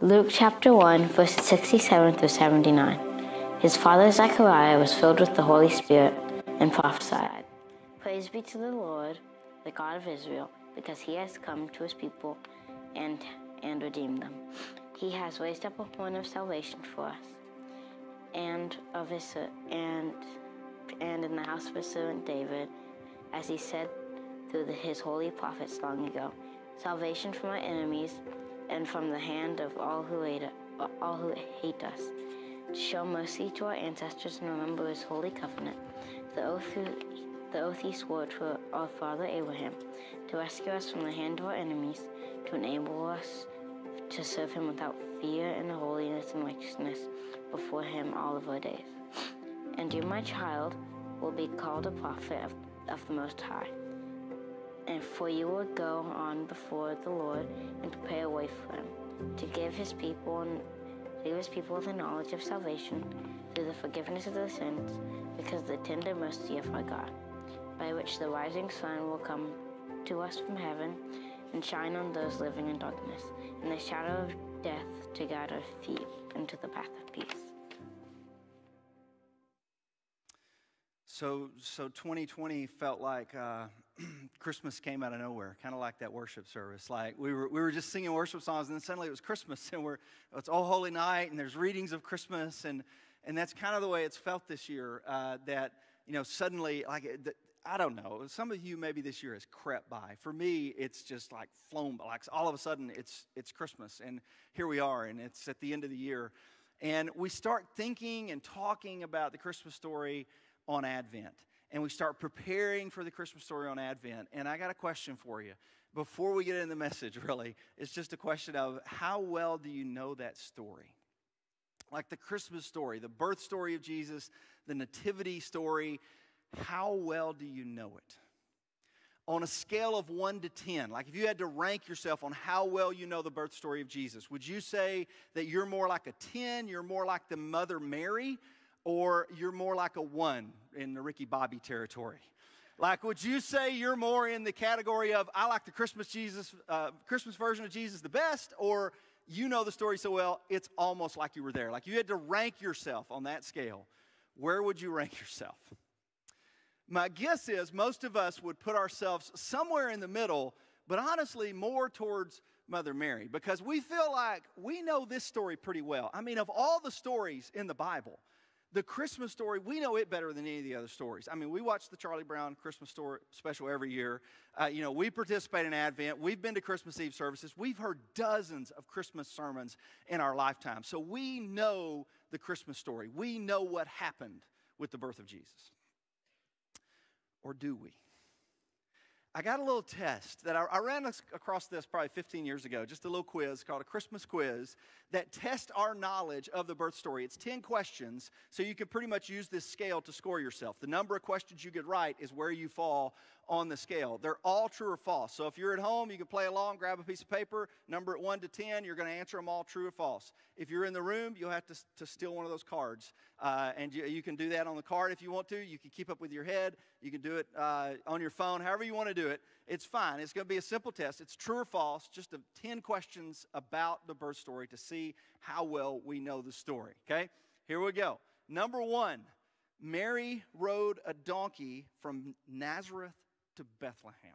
Luke chapter 1, verses 67 through 79. His father Zechariah was filled with the Holy Spirit and prophesied. Praise be to the Lord, the God of Israel, because he has come to his people and, and redeemed them. He has raised up a horn of salvation for us, and of his and and in the house of his servant David, as he said through the, his holy prophets long ago, salvation from our enemies and from the hand of all who hate, all who hate us, to show mercy to our ancestors and remember his holy covenant, the oath, who, the oath he swore to our father Abraham, to rescue us from the hand of our enemies, to enable us to serve him without fear in holiness and righteousness before him all of our days. And you, my child, will be called a prophet of, of the Most High and for you will go on before the Lord and prepare a way for him, to give his people and give his people the knowledge of salvation through the forgiveness of their sins, because of the tender mercy of our God, by which the rising sun will come to us from heaven and shine on those living in darkness, in the shadow of death to guide our feet into the path of peace. So, so 2020 felt like uh, Christmas came out of nowhere, kind of like that worship service. Like we were, we were just singing worship songs, and then suddenly it was Christmas, and we're it's all Holy Night, and there's readings of Christmas, and and that's kind of the way it's felt this year. Uh, that you know, suddenly, like I don't know, some of you maybe this year has crept by. For me, it's just like flown by. Like all of a sudden, it's it's Christmas, and here we are, and it's at the end of the year, and we start thinking and talking about the Christmas story on Advent. And we start preparing for the Christmas story on Advent. And I got a question for you. Before we get into the message, really, it's just a question of how well do you know that story? Like the Christmas story, the birth story of Jesus, the nativity story, how well do you know it? on a scale of 1 to 10, like if you had to rank yourself on how well you know the birth story of Jesus, would you say that you're more like a 10, you're more like the Mother Mary, or you're more like a one in the Ricky Bobby territory? Like, would you say you're more in the category of I like the Christmas Jesus, uh, Christmas version of Jesus the best, or you know the story so well it's almost like you were there? Like, you had to rank yourself on that scale. Where would you rank yourself? My guess is most of us would put ourselves somewhere in the middle, but honestly, more towards Mother Mary because we feel like we know this story pretty well. I mean, of all the stories in the Bible, the Christmas story, we know it better than any of the other stories. I mean, we watch the Charlie Brown Christmas story special every year. Uh, you know, we participate in Advent. We've been to Christmas Eve services. We've heard dozens of Christmas sermons in our lifetime. So we know the Christmas story. We know what happened with the birth of Jesus. Or do we? I got a little test that I, I, ran across this probably 15 years ago, just a little quiz called a Christmas quiz that tests our knowledge of the birth story. It's 10 questions, so you can pretty much use this scale to score yourself. The number of questions you get right is where you fall on the scale. They're all true or false. So if you're at home, you can play along, grab a piece of paper, number it 1 to 10, you're going to answer them all true or false. If you're in the room, you'll have to, to steal one of those cards. Uh, and you, you, can do that on the card if you want to. You can keep up with your head. You can do it uh, on your phone, however you want to do it. It's fine. It's going to be a simple test. It's true or false, just a, 10 questions about the birth story to see how well we know the story. Okay? Here we go. Number one Mary rode a donkey from Nazareth to Bethlehem.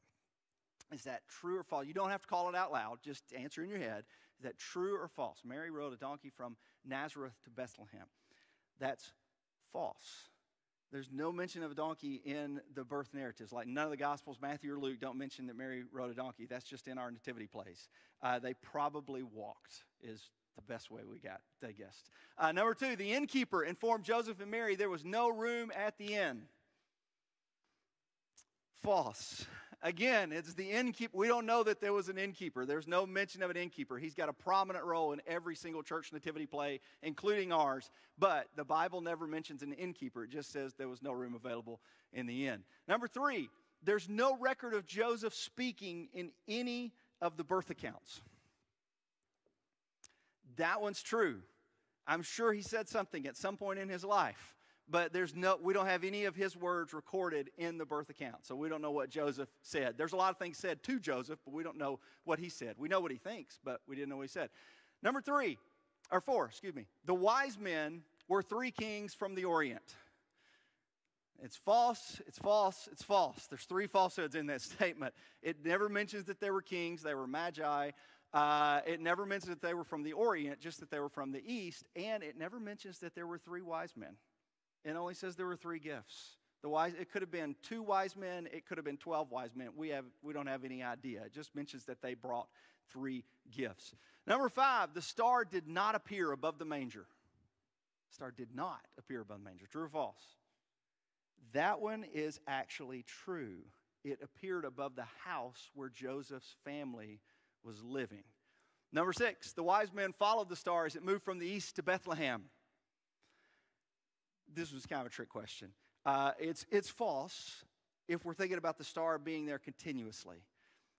Is that true or false? You don't have to call it out loud, just answer in your head. Is that true or false? Mary rode a donkey from Nazareth to Bethlehem. That's false. There's no mention of a donkey in the birth narratives. Like none of the Gospels, Matthew or Luke, don't mention that Mary rode a donkey. That's just in our nativity plays. Uh, they probably walked, is the best way we got, they guessed. Uh, number two, the innkeeper informed Joseph and Mary there was no room at the inn. False. Again, it's the innkeeper. We don't know that there was an innkeeper. There's no mention of an innkeeper. He's got a prominent role in every single church nativity play, including ours. But the Bible never mentions an innkeeper. It just says there was no room available in the inn. Number three, there's no record of Joseph speaking in any of the birth accounts. That one's true. I'm sure he said something at some point in his life but there's no we don't have any of his words recorded in the birth account so we don't know what joseph said there's a lot of things said to joseph but we don't know what he said we know what he thinks but we didn't know what he said Number three, or four, excuse me. The wise men were three kings from the Orient. It's false, it's false, it's false. There's three falsehoods in that statement. It never mentions that they were kings, they were magi. Uh, it never mentions that they were from the Orient, just that they were from the East. And it never mentions that there were three wise men. It only says there were three gifts. The wise, it could have been two wise men, it could have been 12 wise men. We, have, we don't have any idea. It just mentions that they brought three gifts. Number five, the star did not appear above the manger. The star did not appear above the manger. True or false? That one is actually true. It appeared above the house where Joseph's family was living. Number six, the wise men followed the star as it moved from the east to Bethlehem. This was kind of a trick question. Uh, it's, it's false if we're thinking about the star being there continuously.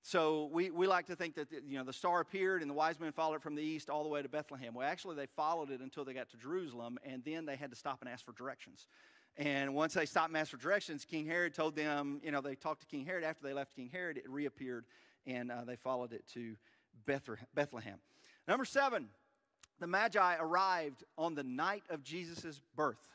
So we, we like to think that you know the star appeared and the wise men followed it from the east all the way to Bethlehem. Well, actually, they followed it until they got to Jerusalem, and then they had to stop and ask for directions. And once they stopped and asked for directions, King Herod told them, you know, they talked to King Herod. After they left King Herod, it reappeared, and uh, they followed it to Bethlehem. Number seven, the Magi arrived on the night of Jesus' birth.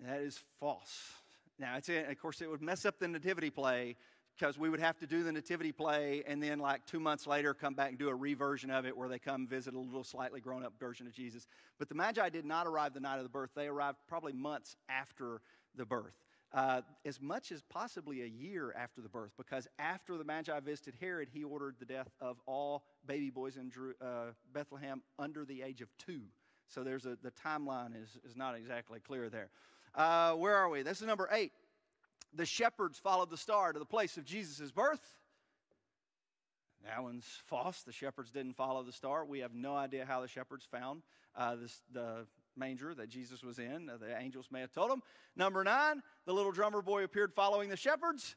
That is false. Now, it's, of course, it would mess up the nativity play because we would have to do the nativity play and then like two months later come back and do a reversion of it where they come visit a little slightly grown up version of jesus. But the magi did not arrive the night of the birth. They arrived probably months after the birth. Uh, as much as possibly a year after the birth because after the magi visited herod he ordered the death of all baby boys in Drew, uh, bethlehem under the age of two. So there's a the timeline is, is not exactly clear there uh, where are we this is number eight the shepherds followed the star to the place of Jesus' birth. That one's false. The shepherds didn't follow the star. We have no idea how the shepherds found uh, this, the manger that Jesus was in. Uh, the angels may have told them. Number nine, the little drummer boy appeared following the shepherds.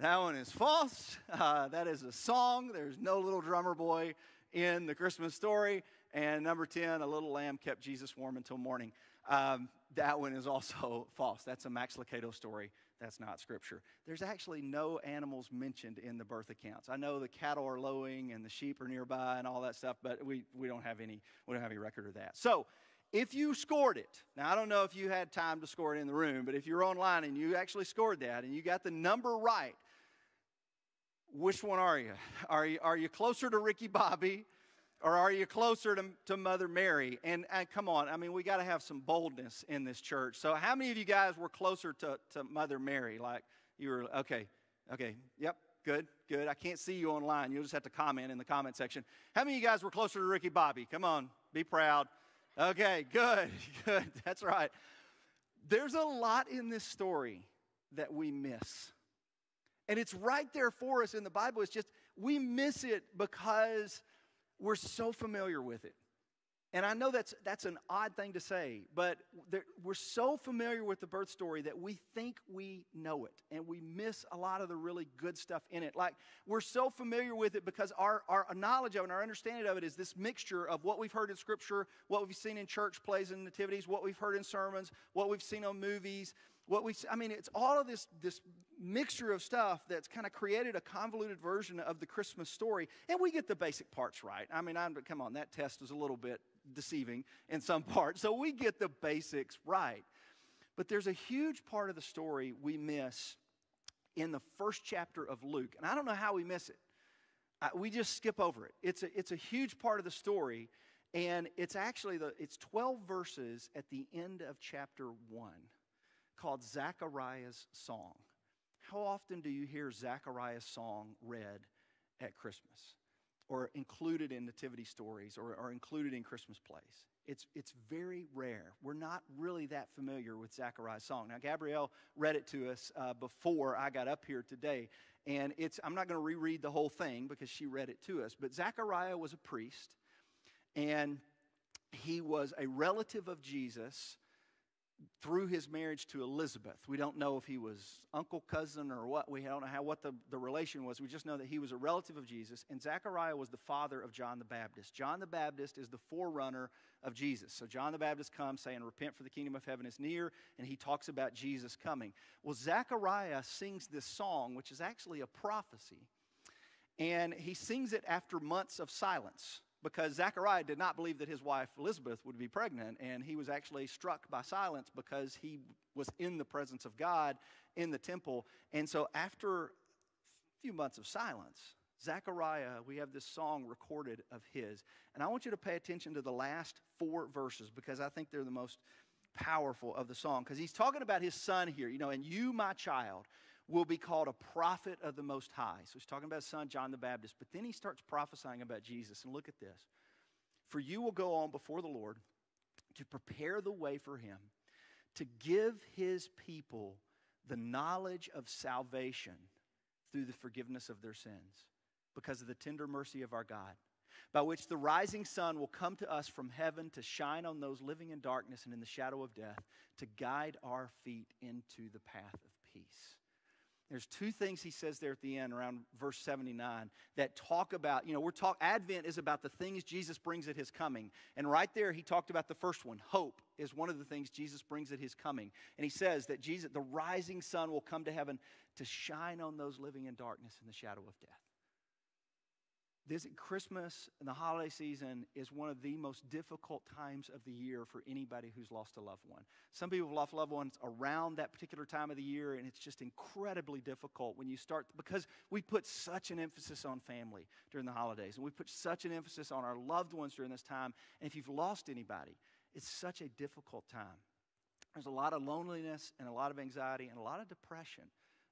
That one is false. Uh, that is a song. There's no little drummer boy in the Christmas story. And number 10, a little lamb kept Jesus warm until morning. Um, that one is also false. That's a Max Lucado story. That's not scripture. There's actually no animals mentioned in the birth accounts. I know the cattle are lowing and the sheep are nearby and all that stuff, but we, we don't have any we don't have any record of that. So if you scored it, now I don't know if you had time to score it in the room, but if you're online and you actually scored that and you got the number right, which one are you? Are you, are you closer to Ricky Bobby or are you closer to, to Mother Mary? And, and come on, I mean, we got to have some boldness in this church. So, how many of you guys were closer to, to Mother Mary? Like, you were, okay, okay, yep, good, good. I can't see you online. You'll just have to comment in the comment section. How many of you guys were closer to Ricky Bobby? Come on, be proud. Okay, good, good. That's right. There's a lot in this story that we miss. And it's right there for us in the Bible. It's just we miss it because we're so familiar with it. And I know that's, that's an odd thing to say, but we're so familiar with the birth story that we think we know it and we miss a lot of the really good stuff in it. Like, we're so familiar with it because our, our knowledge of it and our understanding of it is this mixture of what we've heard in Scripture, what we've seen in church plays and nativities, what we've heard in sermons, what we've seen on movies, what we I mean, it's all of this, this mixture of stuff that's kind of created a convoluted version of the Christmas story. And we get the basic parts right. I mean, I'm, come on, that test was a little bit deceiving in some parts. So we get the basics right. But there's a huge part of the story we miss in the first chapter of Luke. And I don't know how we miss it. I, we just skip over it. It's a, it's a huge part of the story. And it's actually the, it's 12 verses at the end of chapter 1 called Zechariah's Song. How often do you hear Zechariah's song read at Christmas or included in nativity stories or, or included in Christmas plays? It's, it's very rare. We're not really that familiar with Zechariah's song. Now, Gabrielle read it to us uh, before I got up here today, and it's, I'm not going to reread the whole thing because she read it to us. But Zechariah was a priest, and he was a relative of Jesus through his marriage to Elizabeth. We don't know if he was uncle, cousin, or what. We don't know how what the, the relation was. We just know that he was a relative of Jesus. And Zechariah was the father of John the Baptist. John the Baptist is the forerunner of Jesus. So John the Baptist comes saying, Repent for the kingdom of heaven is near, and he talks about Jesus coming. Well, Zechariah sings this song, which is actually a prophecy. And he sings it after months of silence because Zechariah did not believe that his wife Elizabeth would be pregnant, and he was actually struck by silence because he was in the presence of God in the temple. And so, after a few months of silence, Zechariah, we have this song recorded of his. And I want you to pay attention to the last four verses because I think they're the most powerful of the song. Because he's talking about his son here, you know, and you, my child, will be called a prophet of the Most High. So he's talking about his son, John the Baptist. But then he starts prophesying about Jesus. And look at this For you will go on before the Lord to prepare the way for him, to give his people the knowledge of salvation through the forgiveness of their sins because of the tender mercy of our God, by which the rising sun will come to us from heaven to shine on those living in darkness and in the shadow of death, to guide our feet into the path of peace. There's two things he says there at the end around verse 79 that talk about, you know, we're talk Advent is about the things Jesus brings at his coming. And right there he talked about the first one. Hope is one of the things Jesus brings at his coming. And he says that Jesus the rising sun will come to heaven to shine on those living in darkness in the shadow of death. This Christmas and the holiday season is one of the most difficult times of the year for anybody who's lost a loved one. Some people have lost loved ones around that particular time of the year, and it's just incredibly difficult when you start because we put such an emphasis on family during the holidays, and we put such an emphasis on our loved ones during this time. And if you've lost anybody, it's such a difficult time. There's a lot of loneliness and a lot of anxiety and a lot of depression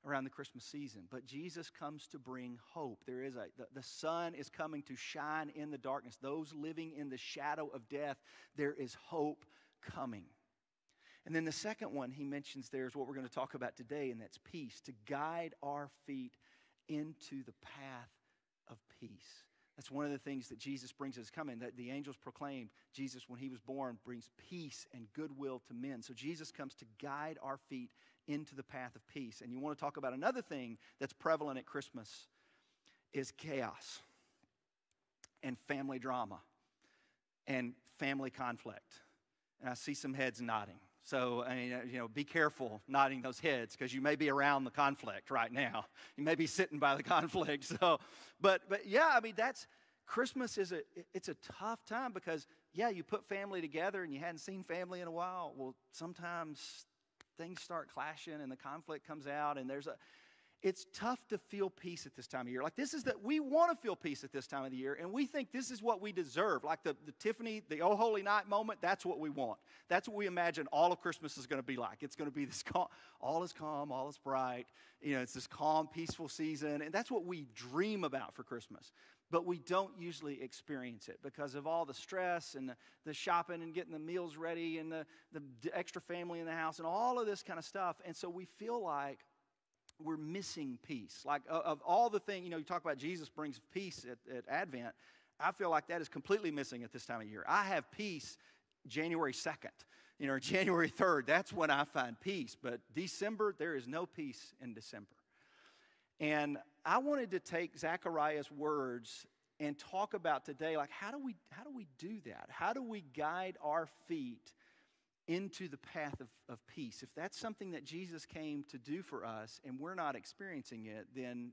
around the Christmas season. But Jesus comes to bring hope. There is a the, the, sun is coming to shine in the darkness. Those living in the shadow of death, there is hope coming. And then the second one he mentions there is what we're going to talk about today, and that's peace, to guide our feet into the path of peace. That's one of the things that Jesus brings us coming, that the angels proclaimed Jesus, when he was born, brings peace and goodwill to men. So Jesus comes to guide our feet into the path of peace. And you want to talk about another thing that's prevalent at Christmas is chaos and family drama and family conflict. And I see some heads nodding. So, I mean, you know, be careful nodding those heads because you may be around the conflict right now. You may be sitting by the conflict. So, but, but yeah, I mean, that's Christmas is a, it's a tough time because, yeah, you put family together and you hadn't seen family in a while. Well, sometimes things start clashing and the conflict comes out and there's a it's tough to feel peace at this time of year. Like this is that we want to feel peace at this time of the year, and we think this is what we deserve. Like the, the Tiffany, the Oh Holy Night moment, that's what we want. That's what we imagine all of Christmas is going to be like. It's going to be this calm, all is calm, all is bright. You know, it's this calm, peaceful season, and that's what we dream about for Christmas but we don't usually experience it because of all the stress and the, the, shopping and getting the meals ready and the, the extra family in the house and all of this kind of stuff. And so we feel like we're missing peace. Like, of all the things, you know, you talk about Jesus brings peace at, at Advent. I feel like that is completely missing at this time of year. I have peace January 2nd, you know, January 3rd. That's when I find peace. But December, there is no peace in December. And I wanted to take Zechariah's words and talk about today like how do we how do we do that? How do we guide our feet into the path of, of peace? If that's something that Jesus came to do for us and we're not experiencing it, then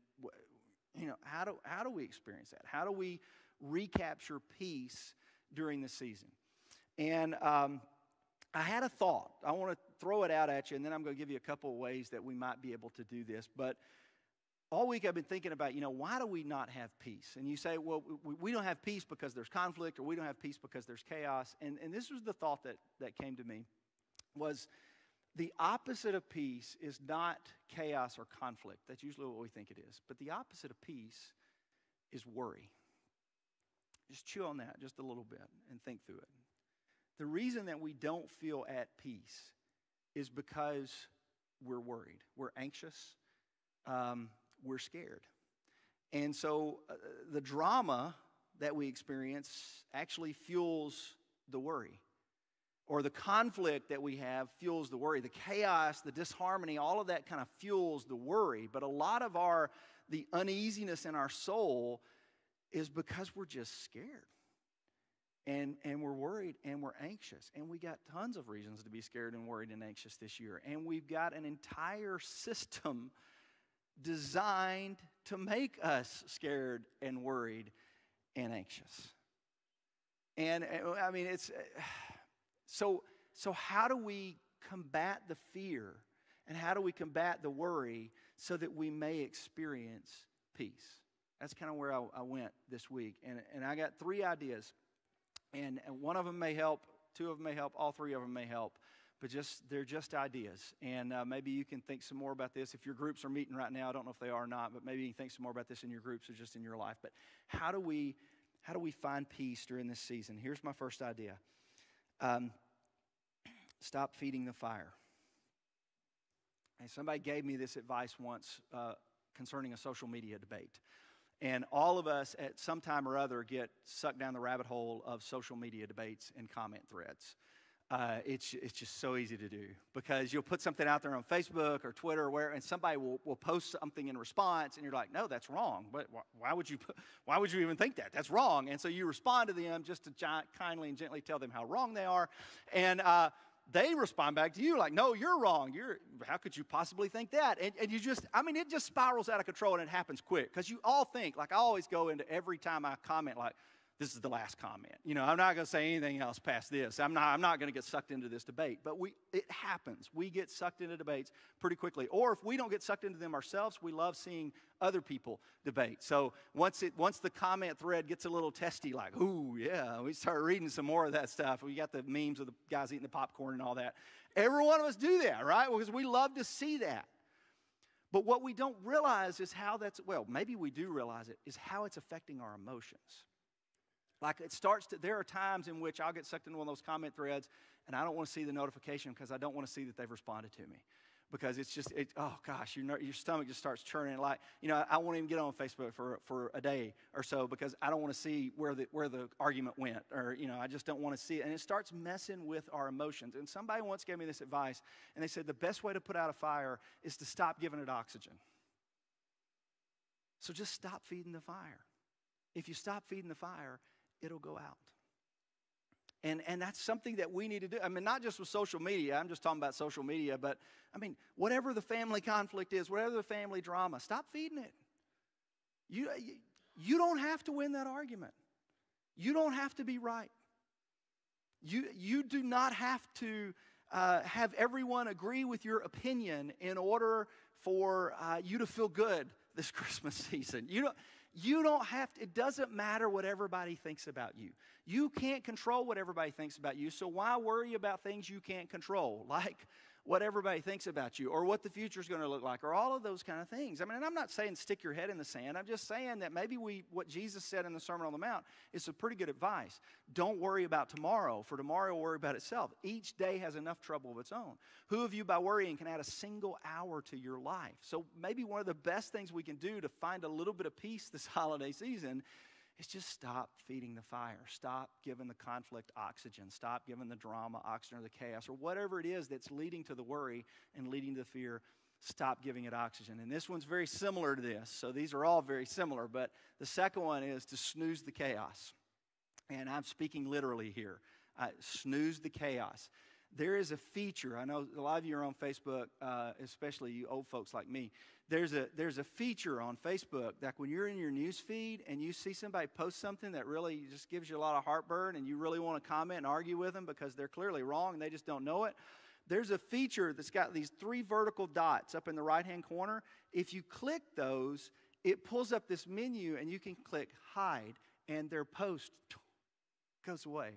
you know, how do how do we experience that? How do we recapture peace during the season? And um, I had a thought. I want to throw it out at you, and then I'm going to give you a couple of ways that we might be able to do this. But all week I've been thinking about, you know, why do we not have peace? And you say, well, we don't have peace because there's conflict or we don't have peace because there's chaos. And, and this was the thought that, that came to me was the opposite of peace is not chaos or conflict. That's usually what we think it is. But the opposite of peace is worry. Just chew on that just a little bit and think through it. The reason that we don't feel at peace is because we're worried, we're anxious. Um, we're scared. And so uh, the drama that we experience actually fuels the worry. Or the conflict that we have fuels the worry. The chaos, the disharmony, all of that kind of fuels the worry. But a lot of our, the uneasiness in our soul is because we're just scared. And, and we're worried and we're anxious. And we got tons of reasons to be scared and worried and anxious this year. And we've got an entire system designed to make us scared and worried and anxious. And uh, I mean, it's so, so how do we combat the fear and how do we combat the worry so that we may experience peace? That's kind of where I, I, went this week. And, and I got three ideas. And, and one of them may help, two of them may help, all three of them may help. But just they're just ideas. And uh, maybe you can think some more about this. If your groups are meeting right now, I don't know if they are or not, but maybe you can think some more about this in your groups or just in your life. But how do we how do we find peace during this season? Here's my first idea. Um, stop feeding the fire. And somebody gave me this advice once uh, concerning a social media debate. And all of us at some time or other get sucked down the rabbit hole of social media debates and comment threads. Uh, it's, it's just so easy to do because you'll put something out there on Facebook or Twitter or where, and somebody will, will post something in response, and you're like, no, that's wrong. But why would you, why would you even think that? That's wrong. And so you respond to them just to kindly and gently tell them how wrong they are. And uh, they respond back to you like, no, you're wrong. You're, how could you possibly think that? And, and you just, I mean, it just spirals out of control and it happens quick because you all think, like, I always go into every time I comment, like, this is the last comment. You know, I'm not going to say anything else past this. I'm not, I'm not going to get sucked into this debate. But we, it happens. We get sucked into debates pretty quickly. Or if we don't get sucked into them ourselves, we love seeing other people debate. So once, it, once the comment thread gets a little testy, like, ooh, yeah, we start reading some more of that stuff. We got the memes of the guys eating the popcorn and all that. Every one of us do that, right? Because we love to see that. But what we don't realize is how that's, well, maybe we do realize it, is how it's affecting our emotions. Like it starts to, there are times in which I'll get sucked into one of those comment threads and I don't want to see the notification because I don't want to see that they've responded to me. Because it's just, it, oh gosh, your, your stomach just starts churning. Like, you know, I won't even get on Facebook for, for a day or so because I don't want to see where the, where the argument went. Or, you know, I just don't want to see it. And it starts messing with our emotions. And somebody once gave me this advice and they said the best way to put out a fire is to stop giving it oxygen. So just stop feeding the fire. If you stop feeding the fire, it'll go out. And, and that's something that we need to do. I mean, not just with social media, I'm just talking about social media, but I mean, whatever the family conflict is, whatever the family drama, stop feeding it. You, you, don't have to win that argument, you don't have to be right. You, you do not have to uh, have everyone agree with your opinion in order for uh, you to feel good this Christmas season. You don't, you don't have to, it doesn't matter what everybody thinks about you. You can't control what everybody thinks about you, so why worry about things you can't control, like what everybody thinks about you or what the future is going to look like or all of those kind of things. I mean, and I'm not saying stick your head in the sand. I'm just saying that maybe we, what Jesus said in the Sermon on the Mount is some pretty good advice. Don't worry about tomorrow, for tomorrow will worry about itself. Each day has enough trouble of its own. Who of you, by worrying, can add a single hour to your life? So maybe one of the best things we can do to find a little bit of peace this holiday season is just stop feeding the fire. Stop giving the conflict oxygen. Stop giving the drama oxygen or the chaos or whatever it is that's leading to the worry and leading to the fear. Stop giving it oxygen. And this one's very similar to this. So these are all very similar. But the second one is to snooze the chaos. And I'm speaking literally here. Uh, snooze the chaos. There is a feature, I know a lot of you are on Facebook, uh, especially you old folks like me there's a there's a feature on Facebook that when you're in your news feed and you see somebody post something that really just gives you a lot of heartburn and you really want to comment and argue with them because they're clearly wrong and they just don't know it. There's a feature that's got these three vertical dots up in the right hand corner. If you click those, it pulls up this menu and you can click hide and their post goes away.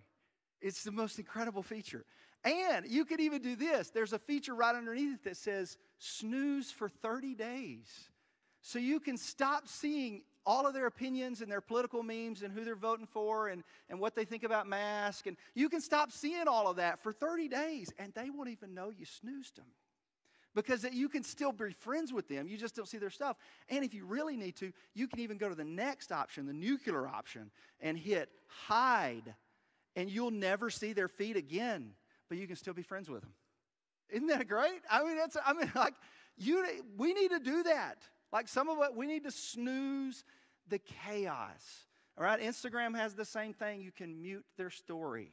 It's the most incredible feature. And you could even do this. There's a feature right underneath it that says snooze for 30 days. So you can stop seeing all of their opinions and their political memes and who they're voting for and, and what they think about masks. And you can stop seeing all of that for 30 days and they won't even know you snoozed them. Because you can still be friends with them, you just don't see their stuff. And if you really need to, you can even go to the next option, the nuclear option, and hit hide. And you'll never see their feed again but you can still be friends with them. Isn't that great? I mean, that's, I mean, like, you, we need to do that. Like some of it, we need to snooze the chaos. All right, Instagram has the same thing. You can mute their story,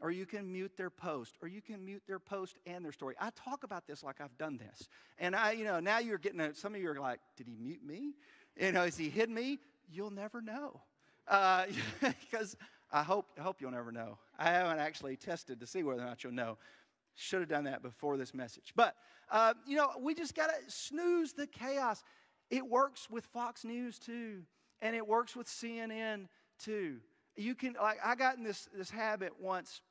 or you can mute their post, or you can mute their post and their story. I talk about this like I've done this. And I, you know, now you're getting, a, some of you are like, did he mute me? You know, is he hid me? You'll never know. Because uh, I hope, I hope you'll never know. I haven't actually tested to see whether or not you'll know. Should have done that before this message. But, uh, you know, we just got to snooze the chaos. It works with Fox News too, and it works with CNN too. You can, like, I got in this, this habit once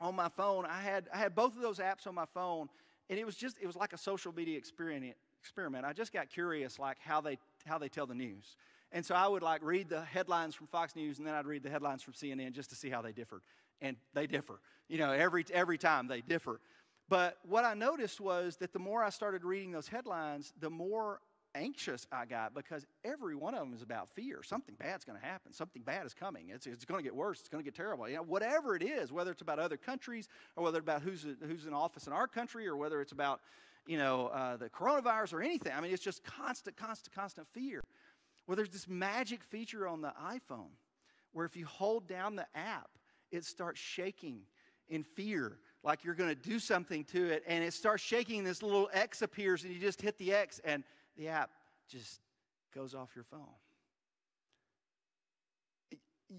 on my phone. I had, I had both of those apps on my phone, and it was just, it was like a social media experiment. experiment. I just got curious, like, how they, how they tell the news. And so I would like read the headlines from Fox News and then I'd read the headlines from CNN just to see how they differed. And they differ. You know, every, every time they differ. But what I noticed was that the more I started reading those headlines, the more anxious I got because every one of them is about fear. Something bad's going to happen. Something bad is coming. It's, it's going to get worse. It's going to get terrible. You know, whatever it is, whether it's about other countries or whether it's about who's, who's in office in our country or whether it's about, you know, uh, the coronavirus or anything. I mean, it's just constant, constant, constant fear. Well, there's this magic feature on the iPhone where if you hold down the app, it starts shaking in fear, like you're going to do something to it, and it starts shaking. This little X appears, and you just hit the X, and the app just goes off your phone.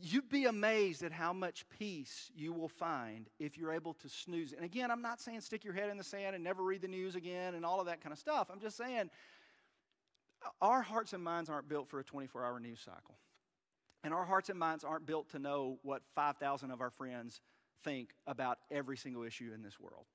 You'd be amazed at how much peace you will find if you're able to snooze. And again, I'm not saying stick your head in the sand and never read the news again and all of that kind of stuff. I'm just saying our hearts and minds aren't built for a 24 hour news cycle. And our hearts and minds aren't built to know what 5,000 of our friends think about every single issue in this world.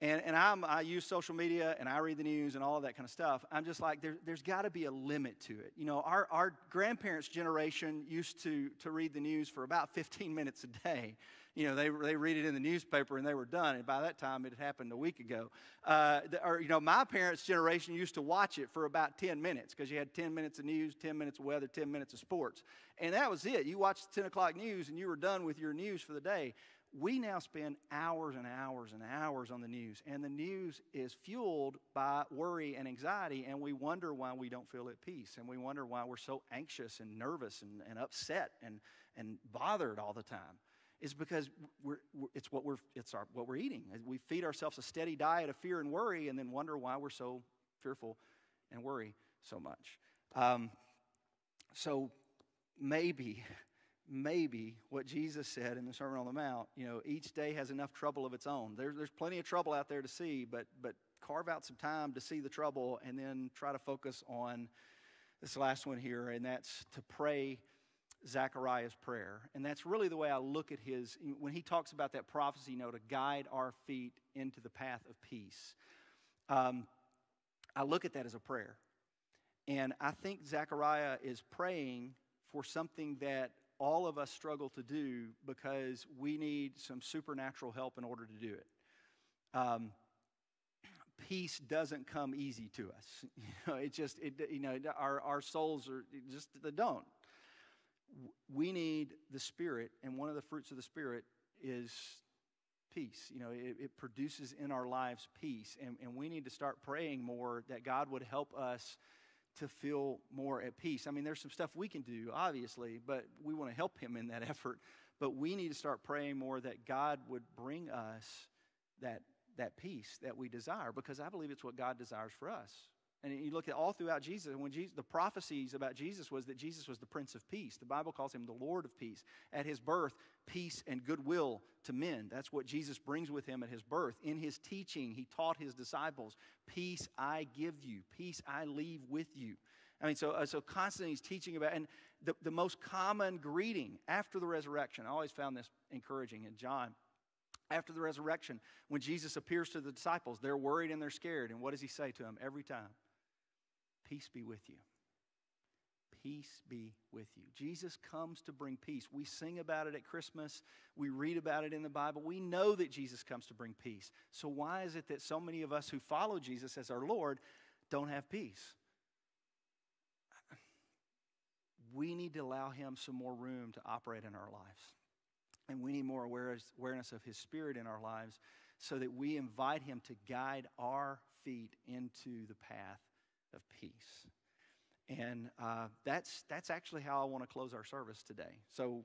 And, and I'm, I use social media and I read the news and all of that kind of stuff. I'm just like, there, there's got to be a limit to it. You know, our, our grandparents' generation used to, to read the news for about 15 minutes a day. You know, they, they read it in the newspaper and they were done. And by that time, it had happened a week ago. Uh, or, you know, my parents' generation used to watch it for about 10 minutes because you had 10 minutes of news, 10 minutes of weather, 10 minutes of sports. And that was it. You watched the 10 o'clock news and you were done with your news for the day we now spend hours and hours and hours on the news, and the news is fueled by worry and anxiety, and we wonder why we don't feel at peace, and we wonder why we're so anxious and nervous and, and upset and, and bothered all the time. Is because we're, we're, it's what we're it's our, what we're eating. We feed ourselves a steady diet of fear and worry, and then wonder why we're so fearful and worry so much. Um, so maybe maybe what Jesus said in the Sermon on the Mount, you know, each day has enough trouble of its own. There, there's plenty of trouble out there to see, but, but carve out some time to see the trouble and then try to focus on this last one here, and that's to pray Zechariah's prayer. And that's really the way I look at his, when he talks about that prophecy, you know, to guide our feet into the path of peace. Um, I look at that as a prayer. And I think Zechariah is praying for something that all of us struggle to do because we need some supernatural help in order to do it. Um, peace doesn't come easy to us. You know, it just, it, you know, our, our souls are just, they don't. We need the Spirit, and one of the fruits of the Spirit is peace. You know, it, it produces in our lives peace, and, and we need to start praying more that God would help us to feel more at peace. I mean, there's some stuff we can do, obviously, but we want to help him in that effort. But we need to start praying more that God would bring us that, that peace that we desire because I believe it's what God desires for us. And you look at all throughout Jesus, and when Jesus, the prophecies about Jesus was that Jesus was the Prince of Peace. The Bible calls him the Lord of Peace. At his birth, peace and goodwill to men. That's what Jesus brings with him at his birth. In his teaching, he taught his disciples, Peace I give you, peace I leave with you. I mean, so, uh, so constantly he's teaching about, and the, the most common greeting after the resurrection, I always found this encouraging in John. After the resurrection, when Jesus appears to the disciples, they're worried and they're scared. And what does he say to them every time? Peace be with you. Peace be with you. Jesus comes to bring peace. We sing about it at Christmas. We read about it in the Bible. We know that Jesus comes to bring peace. So, why is it that so many of us who follow Jesus as our Lord don't have peace? We need to allow Him some more room to operate in our lives. And we need more awareness of His Spirit in our lives so that we invite Him to guide our feet into the path of peace. And uh, that's, that's actually how I want to close our service today. So,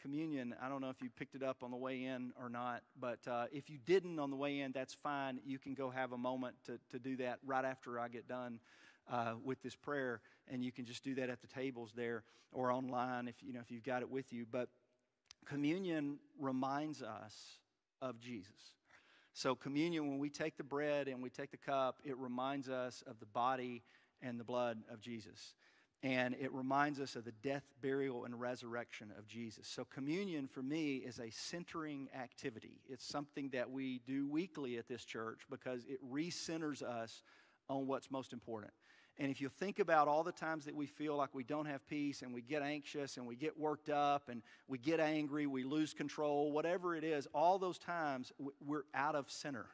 communion, I don't know if you picked it up on the way in or not, but uh, if you didn't on the way in, that's fine. You can go have a moment to, to do that right after I get done uh, with this prayer, and you can just do that at the tables there or online if you know if you've got it with you. But communion reminds us of Jesus. So communion, when we take the bread and we take the cup, it reminds us of the body and the blood of Jesus. And it reminds us of the death, burial, and resurrection of Jesus. So, communion for me is a centering activity. It's something that we do weekly at this church because it recenters us on what's most important. And if you think about all the times that we feel like we don't have peace and we get anxious and we get worked up and we get angry, we lose control, whatever it is, all those times we're out of center.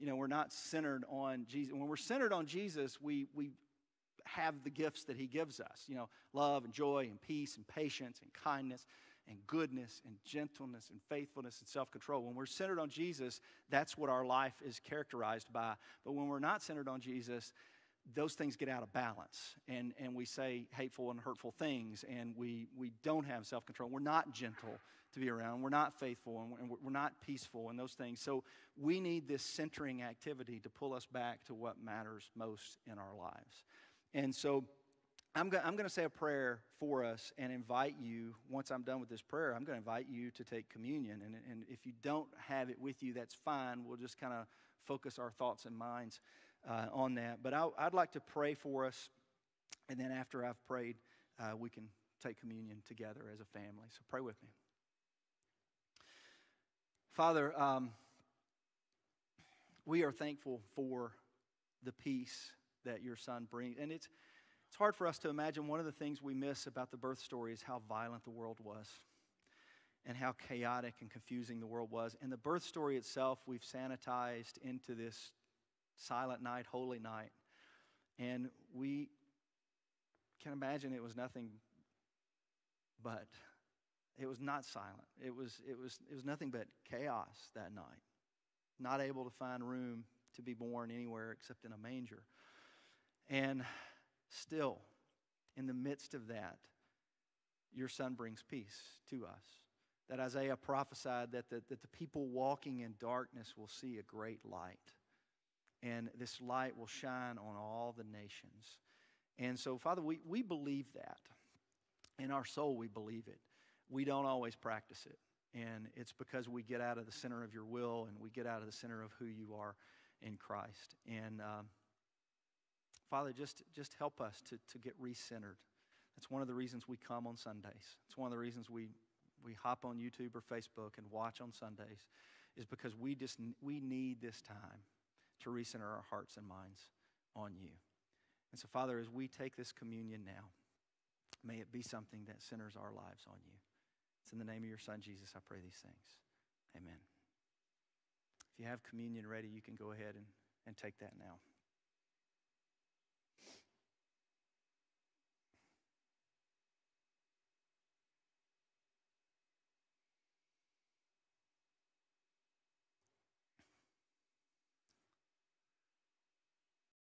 You know, we're not centered on Jesus. When we're centered on Jesus, we, we have the gifts that he gives us, you know, love and joy and peace and patience and kindness and goodness and gentleness and faithfulness and self control. When we're centered on Jesus, that's what our life is characterized by. But when we're not centered on Jesus, those things get out of balance and, and we say hateful and hurtful things and we, we don't have self control. We're not gentle to be around. We're not faithful and we're, not peaceful and those things. So we need this centering activity to pull us back to what matters most in our lives. And so I'm going I'm to say a prayer for us and invite you, once I'm done with this prayer, I'm going to invite you to take communion. And, and if you don't have it with you, that's fine. We'll just kind of focus our thoughts and minds uh, on that. But I, would like to pray for us. And then after I've prayed, uh, we can take communion together as a family. So pray with me. Father, um, we are thankful for the peace that your son brings. And it's, it's hard for us to imagine one of the things we miss about the birth story is how violent the world was and how chaotic and confusing the world was. And the birth story itself, we've sanitized into this silent night, holy night. And we can imagine it was nothing but it was not silent. It was, it was, it was nothing but chaos that night. Not able to find room to be born anywhere except in a manger. And still, in the midst of that, your son brings peace to us. That Isaiah prophesied that the, that the people walking in darkness will see a great light. And this light will shine on all the nations. And so, Father, we, we believe that. In our soul, we believe it. We don't always practice it. And it's because we get out of the center of your will and we get out of the center of who you are in Christ. And um, Father, just, just help us to, to get recentered. That's one of the reasons we come on Sundays. It's one of the reasons we, we hop on YouTube or Facebook and watch on Sundays, is because we just we need this time to recenter our hearts and minds on you. And so, Father, as we take this communion now, may it be something that centers our lives on you. It's in the name of your Son, Jesus, I pray these things. Amen. If you have communion ready, you can go ahead and, and take that now.